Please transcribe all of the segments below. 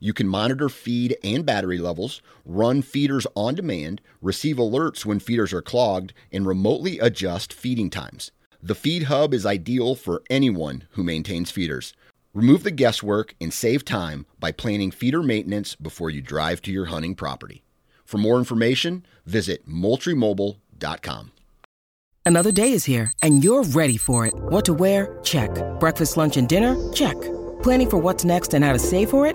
you can monitor feed and battery levels, run feeders on demand, receive alerts when feeders are clogged, and remotely adjust feeding times. The Feed Hub is ideal for anyone who maintains feeders. Remove the guesswork and save time by planning feeder maintenance before you drive to your hunting property. For more information, visit moultriemobile.com. Another day is here, and you're ready for it. What to wear? Check. Breakfast, lunch, and dinner? Check. Planning for what's next and how to save for it?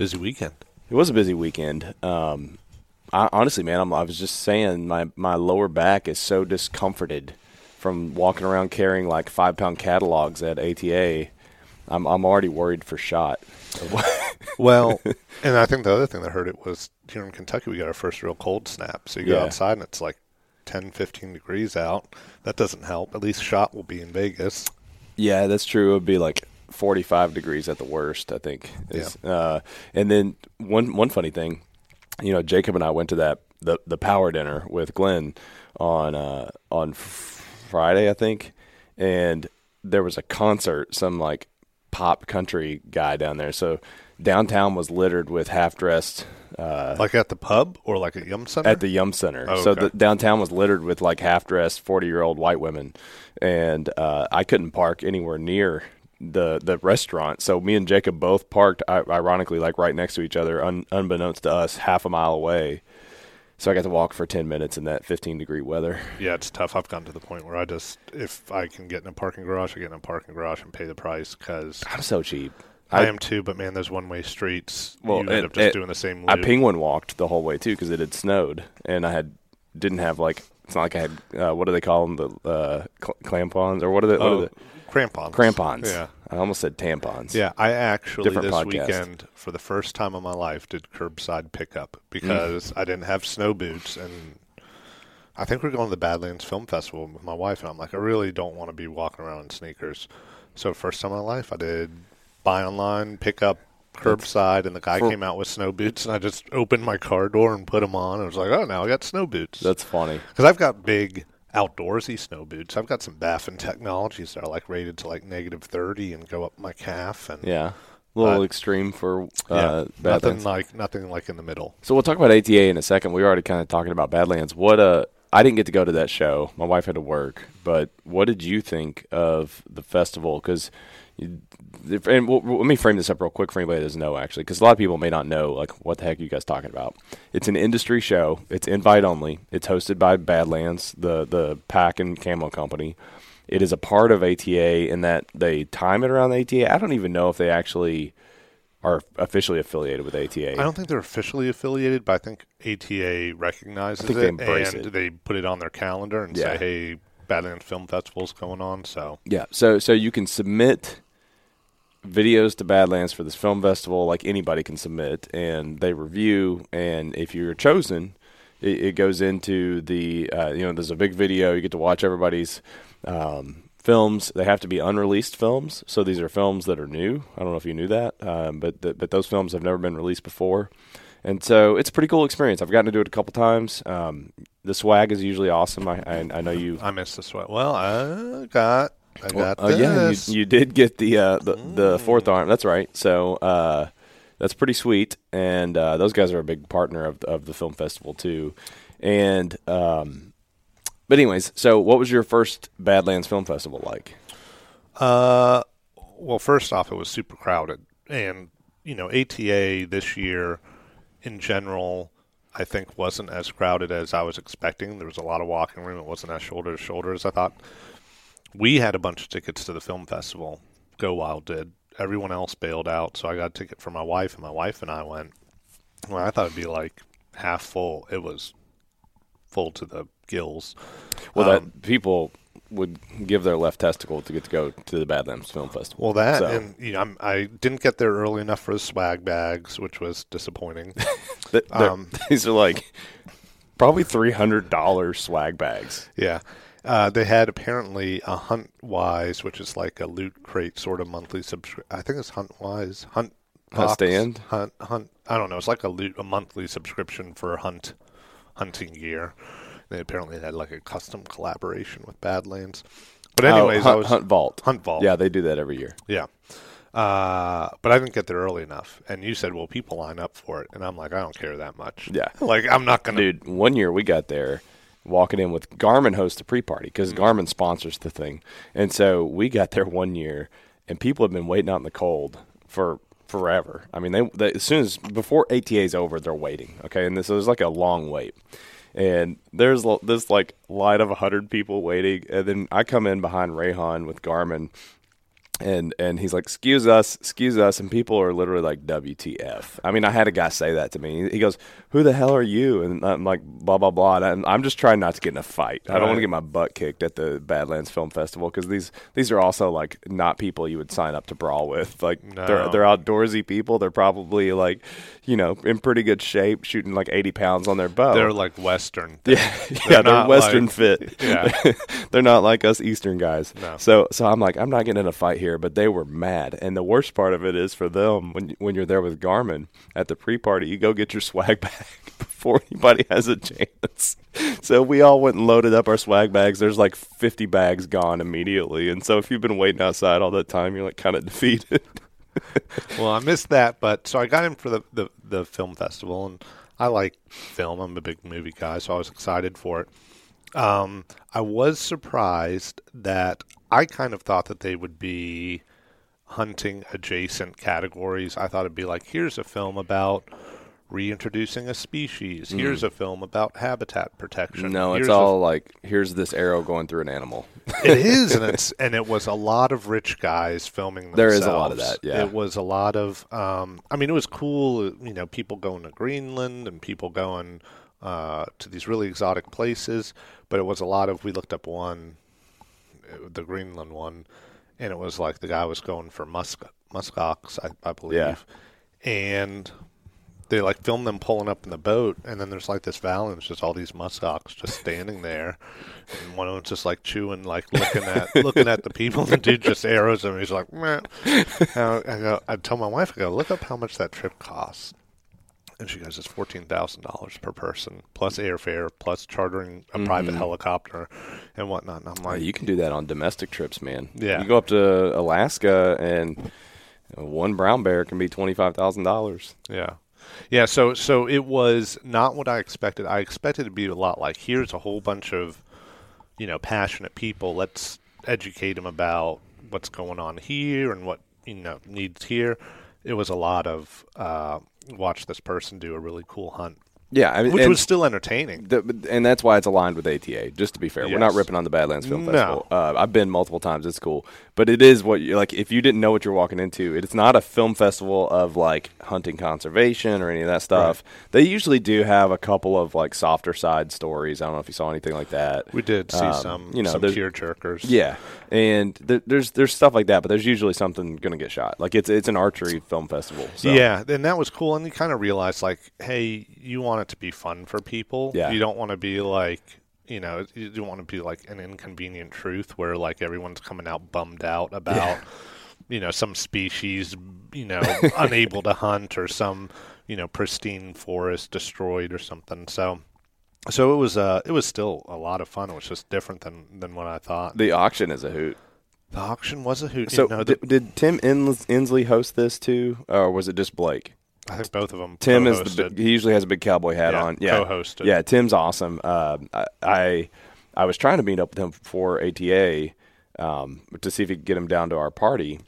Busy weekend. It was a busy weekend. Um, I, honestly, man, I'm, I was just saying my, my lower back is so discomforted from walking around carrying like five pound catalogs at ATA. I'm I'm already worried for shot. well, and I think the other thing that hurt it was here in Kentucky we got our first real cold snap. So you go Yeah. outside and it's like 10, 15 degrees out. That doesn't help. At least shot will be in Vegas. Yeah, that's true. It would be like 45 degrees at the worst, I think. Is, uh, and then one one funny thing, you know, Jacob and I went to that the the power dinner with Glenn on uh, on Friday, I think, and there was a concert, some like pop country guy down there. So downtown was littered with half dressed. Uh, Like at the pub or like at Yum Center? at the Yum Center. Oh, So the downtown was littered with like half dressed forty year old white women, and uh, I couldn't park anywhere near the the restaurant. So me and Jacob both parked, ironically, like right next to each other, un, unbeknownst to us, half a mile away. So I got to walk for ten minutes in that fifteen degree weather. yeah, it's tough. I've gotten to the point where I just, if I can get in a parking garage, I get in a parking garage and pay the price because I'm so cheap. I, am too. But man, those one way streets, Well, you end and- up just and doing the same I penguin walked the whole way too because it had snowed, and I had didn't have like it's not like I had uh, what do they call them the uh, cl- clampons or what are the what oh, are the crampons. crampons? Yeah. I almost said tampons. Yeah, I actually Different this podcast. weekend for the first time in my life did curbside pickup Mm. because I didn't have snow boots and I think we're going to the Badlands Film Festival with my wife and I'm like I really don't want to be walking around in sneakers. So first time in my life I did buy online, pick up curbside and the guy For- came out with snow boots and I just opened my car door and put them on. I was like, "Oh, now I got snow boots." That's funny. Cuz I've got big outdoorsy snow boots. I've got some Baffin technologies that are like rated to like negative 30 and go up my calf and Yeah. A little Uh, extreme for yeah, uh, nothing like nothing like in the middle. so we'll talk about ATA in a second. We were already kind of talking about Badlands. What uh I didn't get to go to that show. My wife had to work. But what did you think of the festival? Because and we'll, let me frame this up real quick for anybody that doesn't know, actually, because a lot of people may not know, like, what the heck are you guys talking about? It's an industry show. It's invite only. It's hosted by Badlands, the the pack and camo company. It is a part of ATA in that they time it around ATA. I don't even know if they actually are officially affiliated with ATA. I don't think they're officially affiliated, but I think ATA recognizes think it they embrace and it. they put it on their calendar and Yeah. say, "Hey, Badlands Film Festival's going on." So Yeah. So so you can submit videos to Badlands for this film festival, like anybody can submit, and they review. And if you're chosen, it, it goes into the uh, you know there's a big video. You get to watch everybody's um, films. They have to be unreleased films, so these are films that are new. I don't know if you knew that, um, but th- but those films have never been released before. And so it's a pretty cool experience. I've gotten to do it a couple times. Um, the swag is usually awesome. I, I, I know you I missed the sweat. Well, I got, I got Oh yeah, this. you, you did get the uh, the, the fourth arm. That's right. So uh, that's pretty sweet. And uh, those guys are a big partner of of the film festival too. And um, but anyways, so what was your first Badlands Film Festival like? Uh, well, first off, it was super crowded, and you know, ATA this year in general, I think wasn't as crowded as I was expecting. There was a lot of walking room. It wasn't as shoulder to shoulder as I thought. We had a bunch of tickets to the film festival. Go Wild did. Everyone else bailed out, so I got a ticket for my wife, and my wife and I went. Well, I thought it'd be like half full. It was full to the Well, Um, that people would give their left testicle to get to go to the Badlands Film Festival. Well, that So- and you know, I'm, I didn't get there early enough for the swag bags, which was disappointing. Th- they're- Um, these are like probably three hundred dollars swag bags. yeah, uh, they had apparently a Hunt Wise, which is like a loot crate sort of monthly subscription. I think it's Hunt Wise, Hunt Hunt Box, Stand? Hunt Hunt. I don't know. It's like a loot, a monthly subscription for hunt hunting gear. They apparently had like a custom collaboration with Badlands. But anyways, oh, I Hunt, was Hunt Vault. Hunt Vault. Yeah, they do that every year. Yeah. Uh, but I didn't get there early enough. And you said, well, people line up for it. And I'm like, I don't care that much. Yeah. Like, I'm not going to. Dude, one year we got there walking in with Garmin hosts a pre-party because Mm-hmm. Garmin sponsors the thing, and so we got there one year, and people have been waiting out in the cold for forever. I mean, they, they as soon as before ATA is over, they're waiting. Okay, and this so there's like a long wait. And there's this like line of hundred people waiting, and then I come in behind Rayhan with Garmin, and and he's like, "Excuse us, excuse us," and people are literally like, "WTF?" I mean, I had a guy say that to me. He goes, "Who the hell are you?" And I'm like, "Blah blah blah." And I'm just trying not to get in a fight. I don't want to get my butt kicked at the Badlands Film Festival because these these are also like not people you would sign up to brawl with. Like they're they're outdoorsy people. They're probably like, you know, in pretty good shape, shooting like 80 pounds on their bow. They're like Western. Yeah, yeah, they're, Western like- fit. Yeah. they're not like us Eastern guys. No. So, so I'm like, I'm not getting in a fight here, but they were mad. And the worst part of it is for them when when you're there with Garmin at the pre-party, you go get your swag bag before anybody has a chance. So we all went and loaded up our swag bags. There's like 50 bags gone immediately, and so if you've been waiting outside all that time, you're like kind of defeated. well, I missed that, but so I got in for the, the, the film festival, and I like film. I'm a big movie guy, so I was excited for it. Um, I was surprised that I kind of thought that they would be hunting adjacent categories. I thought it'd be like, here's a film about reintroducing a species. Here's a film about habitat protection. No, it's Here's a all like here's this arrow going through an animal. it is, and it's and it was a lot of rich guys filming. There Themselves. is a lot of that, yeah. it was a lot of. Um, I mean, it was cool. You know, people going to Greenland and people going uh, to these really exotic places. But it was a lot of. We looked up one, the Greenland one, and it was like the guy was going for musk muskox, I, I believe, Yeah. and they like film them pulling up in the boat, and then there's like this valley, and there's just all these muskox just standing there, and one of them's just like chewing, like looking at looking at the people, and the dude just arrows him. He's like, Meh. I go, I tell my wife, I go, look up how much that trip costs. And she goes, it's fourteen thousand dollars per person, plus airfare, plus chartering a private helicopter, and whatnot. And I'm like, you can do that on domestic trips, man. Yeah. You go up to Alaska and one brown bear can be twenty five thousand dollars. Yeah. Yeah, so so it was not what I expected. I expected it to be a lot like here's a whole bunch of you know, passionate people. Let's educate them about what's going on here and what, you know, needs here. It was a lot of uh watch this person do a really cool hunt, Yeah, I mean, which was still entertaining. the, and that's why it's aligned with ATA. Just to be fair, we're not ripping on the Badlands Film No. Festival. Uh, I've been multiple times. It's cool, but it is what you like. If you didn't know what you're walking into, it's not a film festival of like hunting conservation or any of that stuff. They usually do have a couple of like softer side stories. I don't know if you saw anything like that. We did see Um, some you know, some tear jerkers. Yeah, and th- there's there's stuff like that, but there's usually something going to get shot. Like it's it's an archery film festival. So. Yeah, and that was cool. And you kind of realized, like, hey, you want it to be fun for people. Yeah. You don't want to be like, you know, you don't want to be like an inconvenient truth where like everyone's coming out bummed out about, you know, some species, you know, unable to hunt or some, you know, pristine forest destroyed or something. So. So it was uh it was still a lot of fun. It was just different than, than what I thought. the auction is a hoot. The auction was a hoot. So you know, the- did, did Tim Ins- Inslee host this too, or was it just Blake? I think both of them. Tim is the co-hosted. he usually has a big cowboy hat Yeah, on. Yeah, co-hosted. Yeah, Tim's awesome. Uh, I, I I was trying to meet up with him for ATA um, to see if he could get him down to our party,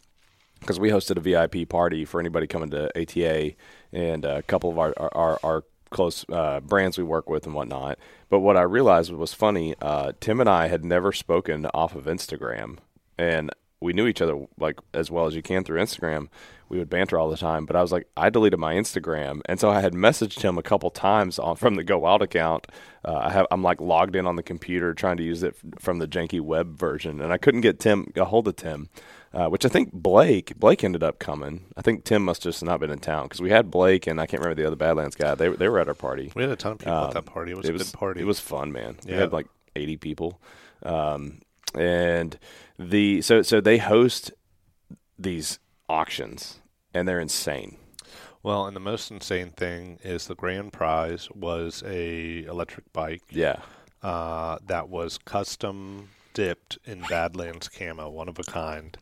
because we hosted a VIP party for anybody coming to ATA and a couple of our our, our close uh, brands we work with and whatnot. But what I realized was funny. Uh, Tim and I had never spoken off of Instagram, and we knew each other like as well as you can through Instagram. We would banter all the time, but I was like, I deleted my Instagram, and so I had messaged him a couple times on from the Go Wild account. Uh, I have I'm like logged in on the computer trying to use it from the janky web version, and I couldn't get Tim a hold of Tim. Uh, which I think Blake Blake ended up coming. I think Tim must just not been in town because we had Blake and I can't remember the other Badlands guy. They they were at our party. We had a ton of people Um, at that party. It was it a was good party. It was fun, man. We had like 80 people, um, and the so so they host these auctions and they're insane. well, and the most insane thing is the grand prize was a electric bike Yeah, uh, that was custom dipped in Badlands camo, one of a kind.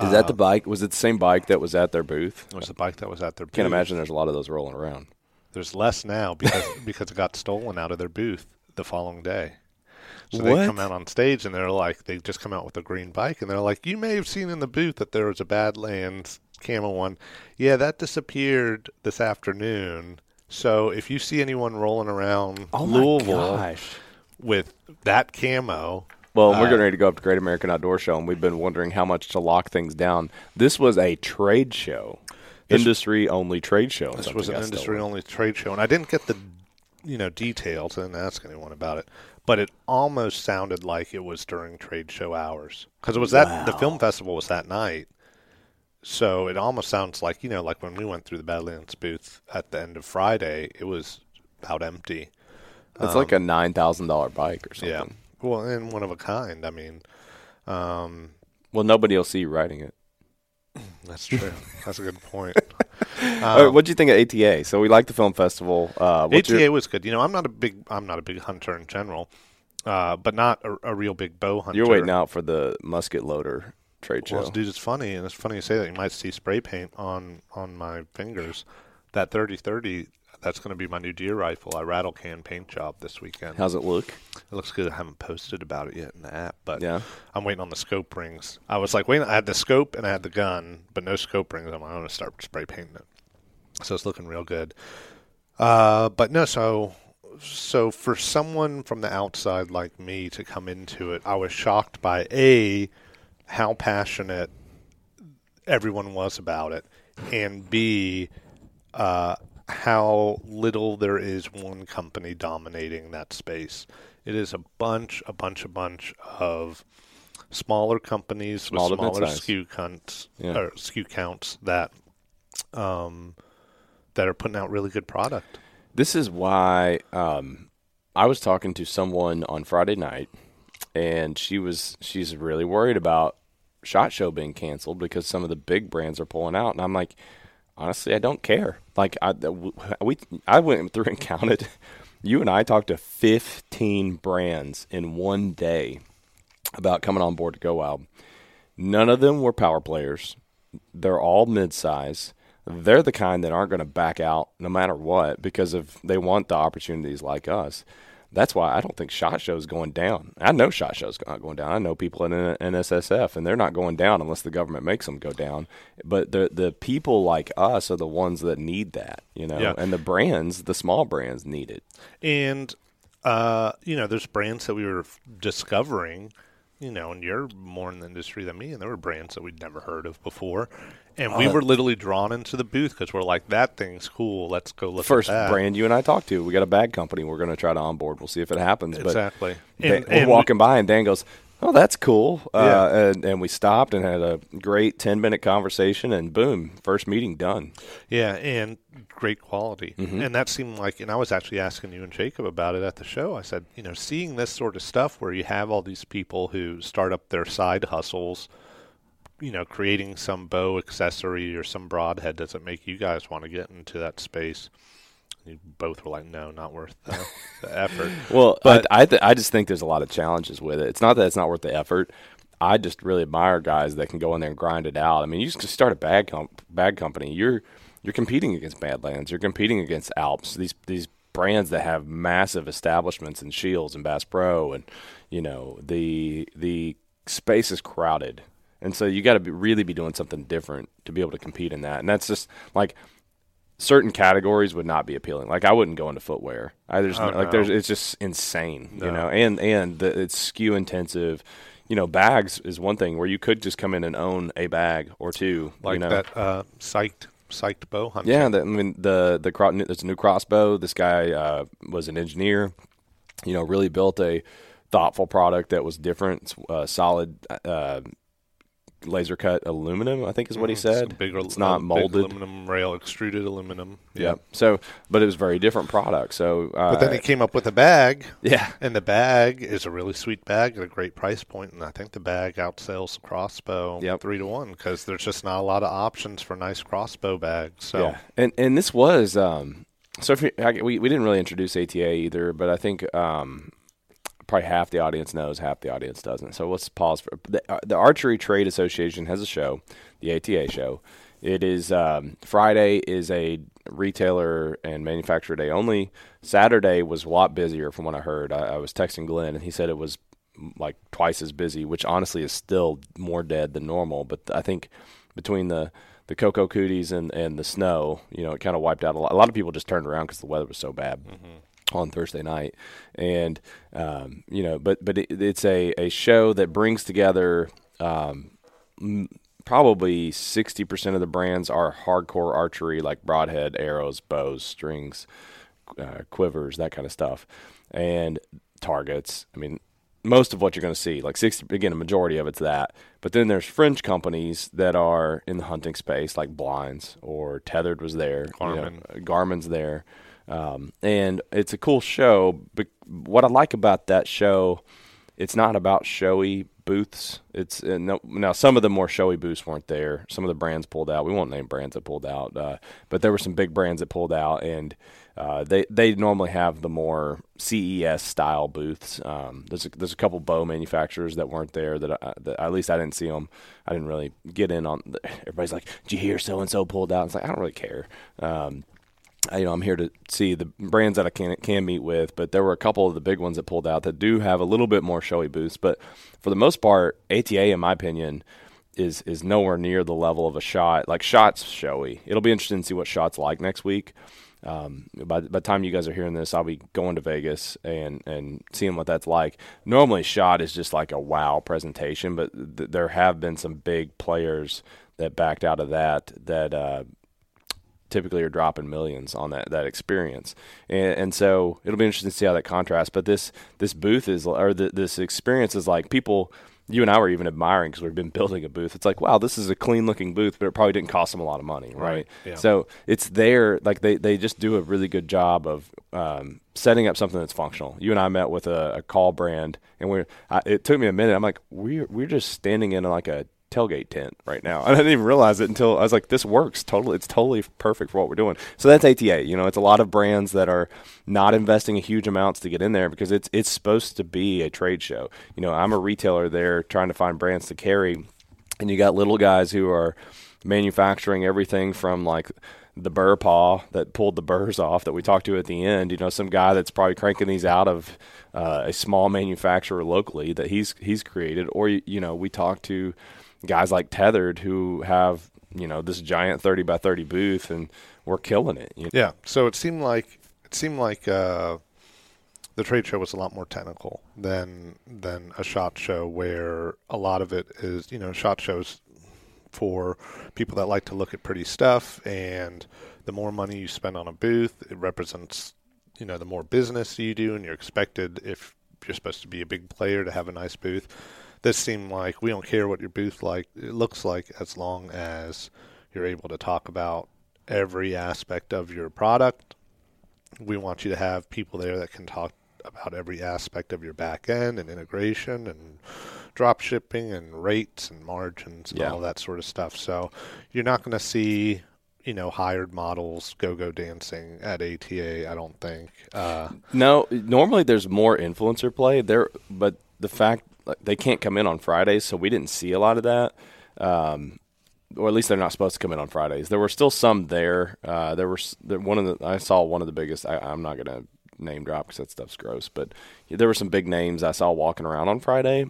is that the bike? Was it the same bike that was at their booth? It was the bike that was at their booth. Can't imagine there's a lot of those rolling around. There's less now because because it got stolen out of their booth the following day. So What? they come out on stage and they're like, they just come out with a green bike and they're like, you may have seen in the booth that there was a Badlands camo one. Yeah, that disappeared this afternoon. So if you see anyone rolling around Oh Louisville gosh. with that camo, Well, we're Uh, getting ready to go up to Great American Outdoor Show, and we've been wondering how much to lock things down. This was a trade show, industry only trade show. This was an industry only trade show, and I didn't get the you know details. I didn't ask anyone about it, but it almost sounded like it was during trade show hours because it was that the film festival was that night. So it almost sounds like you know, like when we went through the Badlands booth at the end of Friday, it was about empty. It's like a nine thousand dollar bike or something. Yeah, well, and one of a kind. I mean, um, Well, nobody will see you riding it. that's true. that's a good point. Right, what'd you think of ATA? So we like the film festival. Uh, ATA your- was good. You know, I'm not a big I'm not a big hunter in general, uh, but not a, a real big bow hunter. you're waiting out for the musket loader trade Well, show. dude, it's funny, and it's funny you say that. You might see spray paint on on my fingers. That 30-30, that's going to be my new deer rifle. I rattle can paint job this weekend. How's it look? It looks good. I haven't posted about it yet in the app, but Yeah. I'm waiting on the scope rings. I was like, wait, I had the scope and I had the gun, but no scope rings. I'm going to start spray painting it. So it's looking real good. Uh, but no, so so for someone from the outside like me to come into it, I was shocked by a how passionate everyone was about it, and b uh, how little there is one company dominating that space. It is a bunch, a bunch, a bunch of smaller companies Small with smaller. SKU counts Yeah. or SKU counts that um, that are putting out really good product. This is why um, I was talking to someone on Friday night, and she was she's really worried about Shot Show being canceled because some of the big brands are pulling out, and I'm like, honestly, I don't care. Like I we I went through and counted. You and I talked to 15 brands in one day about coming on board to Go Wild. None of them were power players. They're all mid-size. They're the kind that aren't going to back out no matter what because if they want the opportunities like us. That's why I don't think Shot Show is going down. I know Shot Show's not going down. I know people in NSSF, and they're not going down unless the government makes them go down. But the the people like us are the ones that need that, you know. Yeah. And the brands, the small brands, need it. And uh, you know, there's brands that we were discovering. You know, and you're more in the industry than me, and there were brands that we'd never heard of before, and we Uh, were literally drawn into the booth because we're like, "That thing's cool. Let's go look First at that." brand you and I talked to, we got a bag company. We're going to try to onboard. We'll see if it happens. But exactly. Dan- we're walking by, and Dan goes, "Oh, that's cool." Uh, Yeah. and, and we stopped and had a great ten minute conversation, and boom, first meeting done. Yeah, and great quality. Mm-hmm. And that seemed like, and I was actually asking you and Jacob about it at the show. I said, you know, seeing this sort of stuff where you have all these people who start up their side hustles, you know, creating some bow accessory or some broadhead, does it make you guys want to get into that space? You both were like, no, not worth the, the effort. Well, But- I I, th- I just think there's a lot of challenges with it. It's not that it's not worth the effort. I just really admire guys that can go in there and grind it out. I mean, you just start a bag com- bag company. You're you're competing against Badlands. You're competing against Alps. These these brands that have massive establishments and Shields and Bass Pro, and you know the the space is crowded. and so you got to really be doing something different to be able to compete in that. And that's just like certain categories would not be appealing. Like I wouldn't go into footwear. I there's Oh, no- like there's it's just insane, you know. And and the, it's SKU intensive. You know, bags is one thing where you could just come in and own a bag or two. like you know? that uh, psyched psyched bow. Yeah, the, I mean the the cro- there's a new crossbow. This guy uh, was an engineer. You know, really built a thoughtful product that was different. Uh, solid uh, laser cut aluminum, I think is what he Mhm. said. Some big, it's not uh, big molded. aluminum rail, extruded aluminum. Yeah. So, but it was a very different product. So, uh, But then he came up with a bag, yeah, and the bag is a really sweet bag at a great price point, and I think the bag outsells the crossbow Yep. three to one because there's just not a lot of options for nice crossbow bags. So Yeah, and and this was um, so if you, I, we we didn't really introduce ATA either, but I think um, probably half the audience knows, half the audience doesn't. So let's pause for the, uh, the Archery Trade Association has a show, the ATA show. It is um, Friday is a retailer and manufacturer day only. Saturday was a lot busier from what I heard. I, I was texting Glenn and he said it was like twice as busy, which honestly is still more dead than normal. But I think between the the cocoa cooties and, and the snow, you know, it kind of wiped out a lot. A lot of people just turned around because the weather was so bad on Thursday night, and um, you know, but but it, it's a, a show that brings together um, probably sixty percent of the brands are hardcore archery, like broadhead, arrows, bows, strings, uh, quivers, that kind of stuff, and targets. I mean, most of what you're going to see, like 60, again, a majority of it's that. But then there's fringe companies that are in the hunting space, like Blinds or Tethered was there, you know, Garmin. Garmin's there, um, and it's a cool show. But what I like about that show, it's not about showy booths. It's uh, no, now some of the more showy booths weren't there. Some of the brands pulled out. We won't name brands that pulled out, uh, but there were some big brands that pulled out, and uh, they they normally have the more CES style booths. Um, there's a, there's a couple bow manufacturers that weren't there that, I, that at least I didn't see them. I didn't really get in on. The, everybody's like, "Did you hear so and so pulled out?" It's like I don't really care. Um, you know, I'm here to see the brands that I can can meet with, but there were a couple of the big ones that pulled out that do have a little bit more showy booths. But for the most part, ATA, in my opinion, is is nowhere near the level of a shot. Like shots showy. It'll be interesting to see what shots like next week. Um, by, by the time you guys are hearing this, I'll be going to Vegas and, and seeing what that's like. Normally, shot is just like a wow presentation, but th- there have been some big players that backed out of that that uh, typically are dropping millions on that that experience, and, and so it'll be interesting to see how that contrasts. But this this booth is or the, this experience is like people. You and I were even admiring because we've been building a booth. It's like, wow, this is a clean looking booth, but it probably didn't cost them a lot of money, right? Right, yeah. So it's there. Like they, they just do a really good job of um, setting up something that's functional. You and I met with a, a call brand, and we're. I, it took me a minute. I'm like, we're we're just standing in like a tailgate tent right now. And I didn't even realize it until I was like, this works totally. It's totally perfect for what we're doing. So that's ATA. You know, it's a lot of brands that are not investing huge amounts to get in there because it's it's supposed to be a trade show. You know, I'm a retailer there trying to find brands to carry, and you got little guys who are manufacturing everything from like the burr paw that pulled the burrs off that we talked to at the end. You know, some guy that's probably cranking these out of uh, a small manufacturer locally that he's he's created, or you know, we talked to guys like Tethered who have you know this giant thirty by thirty booth and we're killing it. You know? Yeah. So it seemed like it seemed like uh, the trade show was a lot more technical than than a shot show, where a lot of it is you know shot shows for people that like to look at pretty stuff, and the more money you spend on a booth, it represents you know the more business you do, and you're expected if you're supposed to be a big player to have a nice booth. This seemed like we don't care what your booth like it looks like as long as you're able to talk about every aspect of your product. We want you to have people there that can talk about every aspect of your back end and integration and drop shipping and rates and margins and Yeah. all that sort of stuff. So you're not going to see, you know, hired models go go dancing at ATA. I don't think. Uh, No, normally there's more influencer play there, but the fact they can't come in on Fridays, so we didn't see a lot of that. Um, or at least they're not supposed to come in on Fridays. There were still some there. Uh, there were there, one of the I saw one of the biggest. I, I'm not gonna name drop because that stuff's gross, but there were some big names I saw walking around on Friday.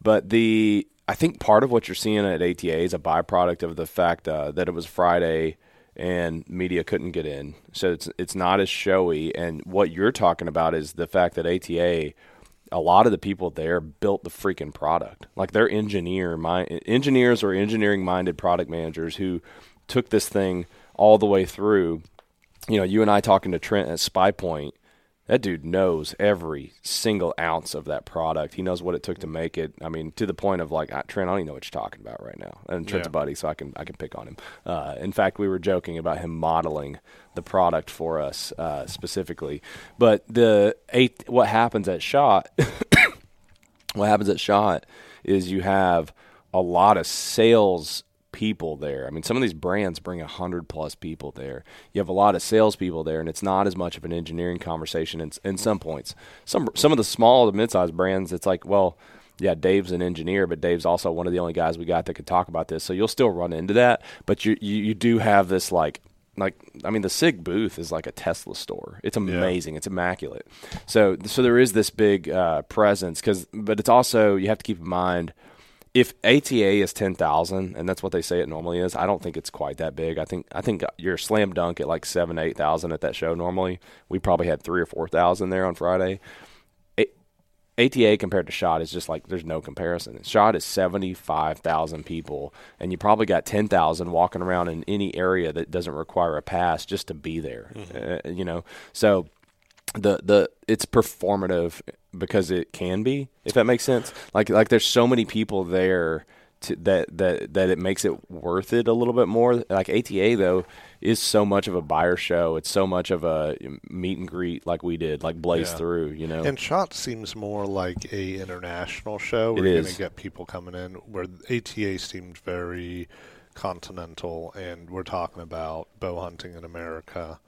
But the I think part of what you're seeing at ATA is a byproduct of the fact uh, that it was Friday and media couldn't get in, so it's it's not as showy. And what you're talking about is the fact that ATA, a lot of the people there built the freaking product. Like they're engineer my engineers or engineering minded product managers who took this thing all the way through. You know, you and I talking to Trent at Spy Point that dude knows every single ounce of that product. He knows what it took to make it. I mean, to the point of like Trent, I don't even know what you're talking about right now. And Trent's yeah. a buddy, so I can I can pick on him. Uh, in fact, we were joking about him modeling the product for us uh, specifically. But the eight, what happens at Shot, what happens at Shot is you have a lot of sales people there. I mean, some of these brands bring a hundred plus people there. You have a lot of salespeople there, and it's not as much of an engineering conversation. In, in some points, some some of the small to mid-sized brands, it's like, well, yeah, Dave's an engineer, but Dave's also one of the only guys we got that could talk about this. So you'll still run into that, but you you, you do have this like like I mean the Sig booth is like a Tesla store. It's amazing. Yeah. It's immaculate. So so there is this big uh, presence because, but it's also you have to keep in mind if ATA is ten thousand, and that's what they say it normally is, I don't think it's quite that big. I think I think your slam dunk at like seven, eight thousand at that show normally. We probably had three or four thousand there on Friday. ATA compared to Shot is just like there's no comparison. Shot is seventy five thousand people, and you probably got ten thousand walking around in any area that doesn't require a pass just to be there. Mm-hmm. Uh, you know, so the the it's performative because it can be if that makes sense. Like like there's so many people there to, that that that it makes it worth it a little bit more. Like ATA though is so much of a buyer show. It's so much of a meet and greet like we did like blaze yeah. through you know? And shot seems more like a international show where you're going to get people coming in where ATA seemed very continental and we're talking about bow hunting in America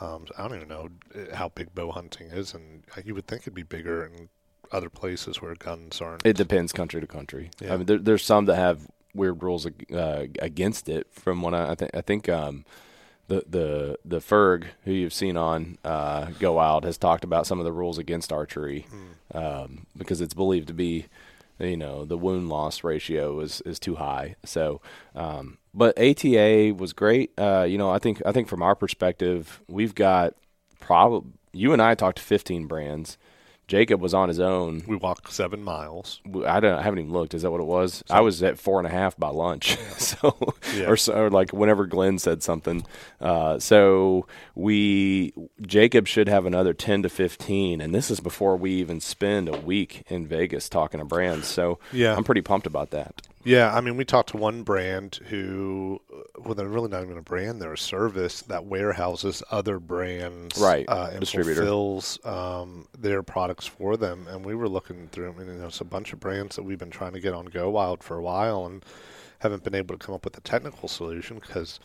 um, I don't even know uh, how big bow hunting is, and you would think it'd be bigger in other places where guns aren't. It depends country to country. Yeah. I mean, there, there's some that have weird rules uh, against it. From what I, I think, I think um, the the the Ferg who you've seen on uh, Go Wild has talked about some of the rules against archery mm. um, because it's believed to be, you know, the wound loss ratio is is too high. So um, but ATA was great. Uh, you know, I think I think from our perspective, we've got probably you and I talked to 15 brands. Jacob was on his own. We walked seven miles. I don't. I haven't even looked. Is that what it was? So, I was at four and a half by lunch. Yeah. so, yeah. or, so, or like whenever Glenn said something. Uh, so we Jacob should have another ten to fifteen, and this is before we even spend a week in Vegas talking to brands. So yeah, I'm pretty pumped about that. Yeah, I mean, we talked to one brand who, well, they're really not even a brand; they're a service that warehouses other brands, right? Uh, and Distributor. fulfills um, their products for them. And we were looking through, I mean, you know, it's a bunch of brands that we've been trying to get on Go Wild for a while, and haven't been able to come up with a technical solution because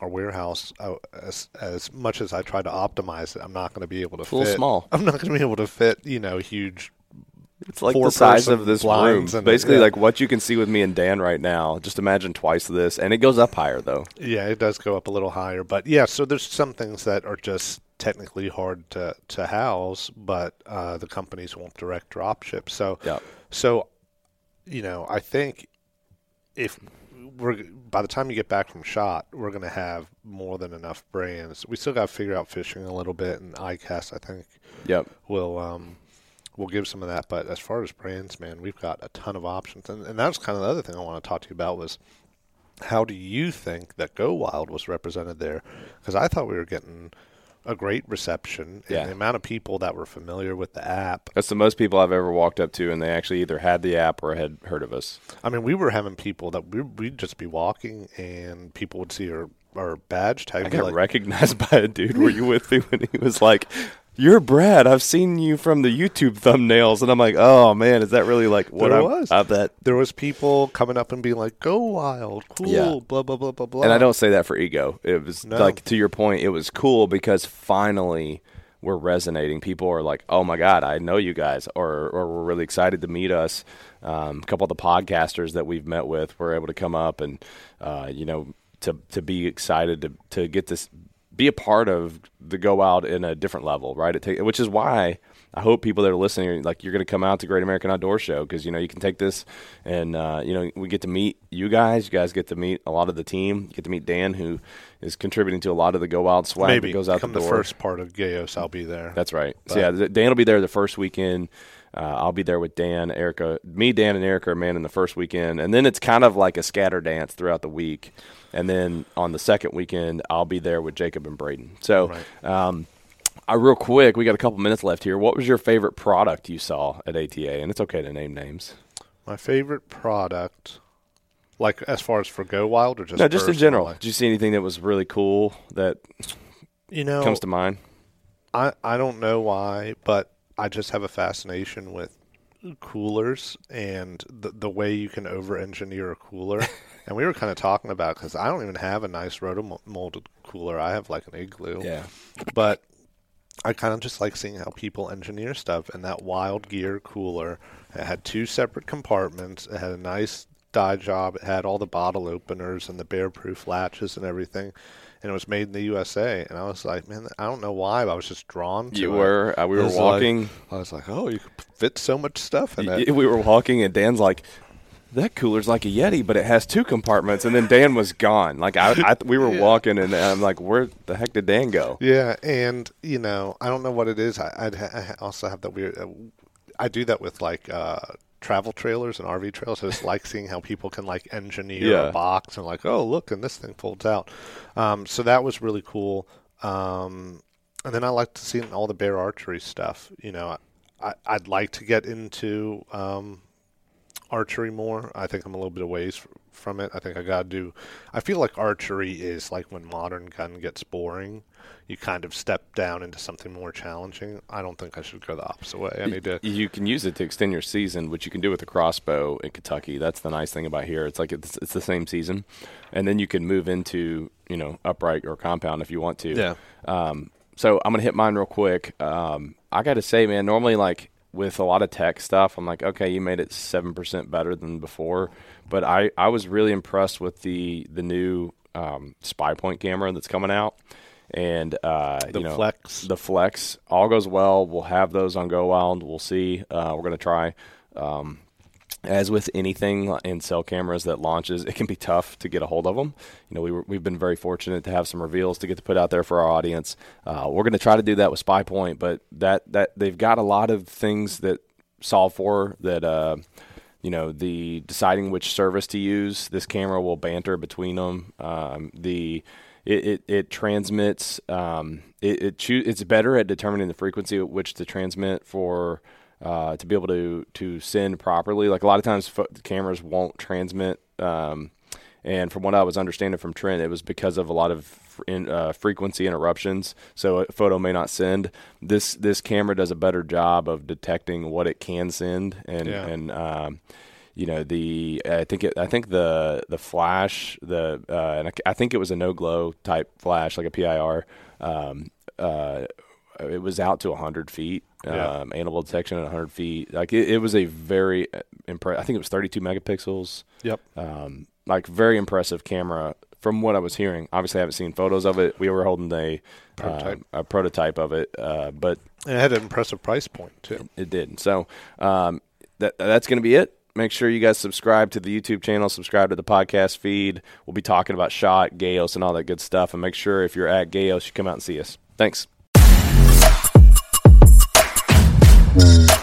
our warehouse, uh, as as much as I try to optimize it, I'm not going to be able to it's fit. A little small. I'm not going to be able to fit, you know, huge it's like the size of this room. Basically, yeah. like what you can see with me and Dan right now. Just imagine twice this, and it goes up higher though. Yeah, it does go up a little higher, but yeah. So there's some things that are just technically hard to to house, but uh, the companies won't direct drop ship. So, yeah. so you know, I think if we're by the time you get back from shot, we're going to have more than enough brands. We still got to figure out fishing a little bit, and ICAST I think yep will um, we'll give some of that. But as far as brands, man, we've got a ton of options, and, and that's kind of the other thing I want to talk to you about was how do you think that Go Wild was represented there? Because I thought we were getting a great reception yeah. and the amount of people that were familiar with the app. That's the most people I've ever walked up to, and they actually either had the app or had heard of us. I mean, we were having people that we, would just be walking, and people would see our, our badge tag. I got like, recognized by a dude. Were you with me when he was like, you're Brad. I've seen you from the YouTube thumbnails, and I'm like, oh man, is that really like what there I'm, was? Of that there was people coming up and being like, "Go wild, cool," yeah. blah blah blah blah blah. And I don't say that for ego. It was no. like to your point, it was cool because finally we're resonating. People are like, "Oh my god, I know you guys," or or we're really excited to meet us. Um, a couple of the podcasters that we've met with were able to come up and uh, you know to to be excited to to get this be a part of the go out in a different level, right? It take, which is why I hope people that are listening, like you're going to come out to Great American Outdoor Show because you know you can take this and uh, you know we get to meet you guys. You guys get to meet a lot of the team. You get to meet Dan, who is contributing to a lot of the Go Wild swag Maybe that goes out come the the, first part of Gayos, I'll be there. That's right. But- so yeah, Dan will be there the first weekend. Uh, I'll be there with Dan, Erica. Me, Dan, and Erica are manning the first weekend, and then it's kind of like a scatter dance throughout the week. And then on the second weekend, I'll be there with Jacob and Braden. So, Right. um, uh, real quick, we got a couple minutes left here. What was your favorite product you saw at ATA? And it's okay to name names. My favorite product, like as far as for Go Wild or just no, just in general. Did you see anything that was really cool that You know, comes to mind? I I don't know why, but I just have a fascination with coolers and the the way you can over engineer a cooler. and we were kind of talking about because I don't even have a nice roto molded cooler. I have like an igloo. Yeah. But I kind of just like seeing how people engineer stuff. And that Wild Gear cooler, it had two separate compartments. It had a nice dye job. It had all the bottle openers and the bear-proof latches and everything. And it was made in the USA. And I was like, man, I don't know why, but I was just drawn to You it. were. Uh, we were was like- walking. I was like, oh, you could fit so much stuff in it. we were walking, and Dan's like, "That cooler's like a Yeti, but it has two compartments." And then Dan was gone. Like I, I we were walking, and I'm like, "Where the heck did Dan go?" Yeah, and you know, I don't know what it is. I, I'd ha- I also have that weird. Uh, I do that with like uh, travel trailers and RV trailers. I just like seeing how people can like engineer Yeah. a box and like, oh, look, and this thing folds out. Um, so that was really cool. Um, and then I like to see all the bear archery stuff. You know, I, I'd like to get into um, archery more. I think I'm a little bit away f- from it. I think I got to do. I feel like archery is like when modern gun gets boring, you kind of step down into something more challenging. I don't think I should go the opposite way. I need to. You can use it to extend your season, which you can do with a crossbow in Kentucky. That's the nice thing about here. It's like it's, it's the same season, and then you can move into you know upright or compound if you want to. Yeah. Um, so I'm gonna hit mine real quick. Um, I got to say, man, normally like with a lot of tech stuff, I'm like, okay, you made it seven percent better than before, but I I was really impressed with the the new um, Spy Point camera that's coming out, and uh, The you know, Flex. the Flex. All goes well. We'll have those on Go Wild. We'll see. Uh, we're gonna try. Um, as with anything in cell cameras that launches, it can be tough to get a hold of them. You know, we were, we've been very fortunate to have some reveals to get to put out there for our audience. Uh, we're going to try to do that with Spy Point, but that that they've got a lot of things that solve for that. Uh, you know, the deciding which service to use. This camera will banter between them. Um, the it, it, it transmits. Um, it, it it's better at determining the frequency at which to transmit for uh, to be able to to send properly. Like a lot of times, fo- cameras won't transmit. Um, and from what I was understanding from Trent, it was because of a lot of fr- in, uh, frequency interruptions. So a photo may not send. This this camera does a better job of detecting what it can send, and Yeah. and um, you know the I think it I think the the flash the uh, and I, I think it was a no glow type flash like a PIR. Um, uh, it was out to 100 feet. Yeah. Um, animal detection at 100 feet. Like it, it was a very impressive. I think it was 32 megapixels Yep. um, like very impressive camera from what I was hearing. Obviously, I haven't seen photos of it. We were holding a Prototype. uh, a prototype of it, uh, but And it had an impressive price point too. it did. So um, that that's going to be it. Make sure you guys subscribe to the YouTube channel, subscribe to the podcast feed. We'll be talking about shot, Gayos, and all that good stuff. And make sure if you're at Gayos, you come out and see us. Thanks. Mm-hmm.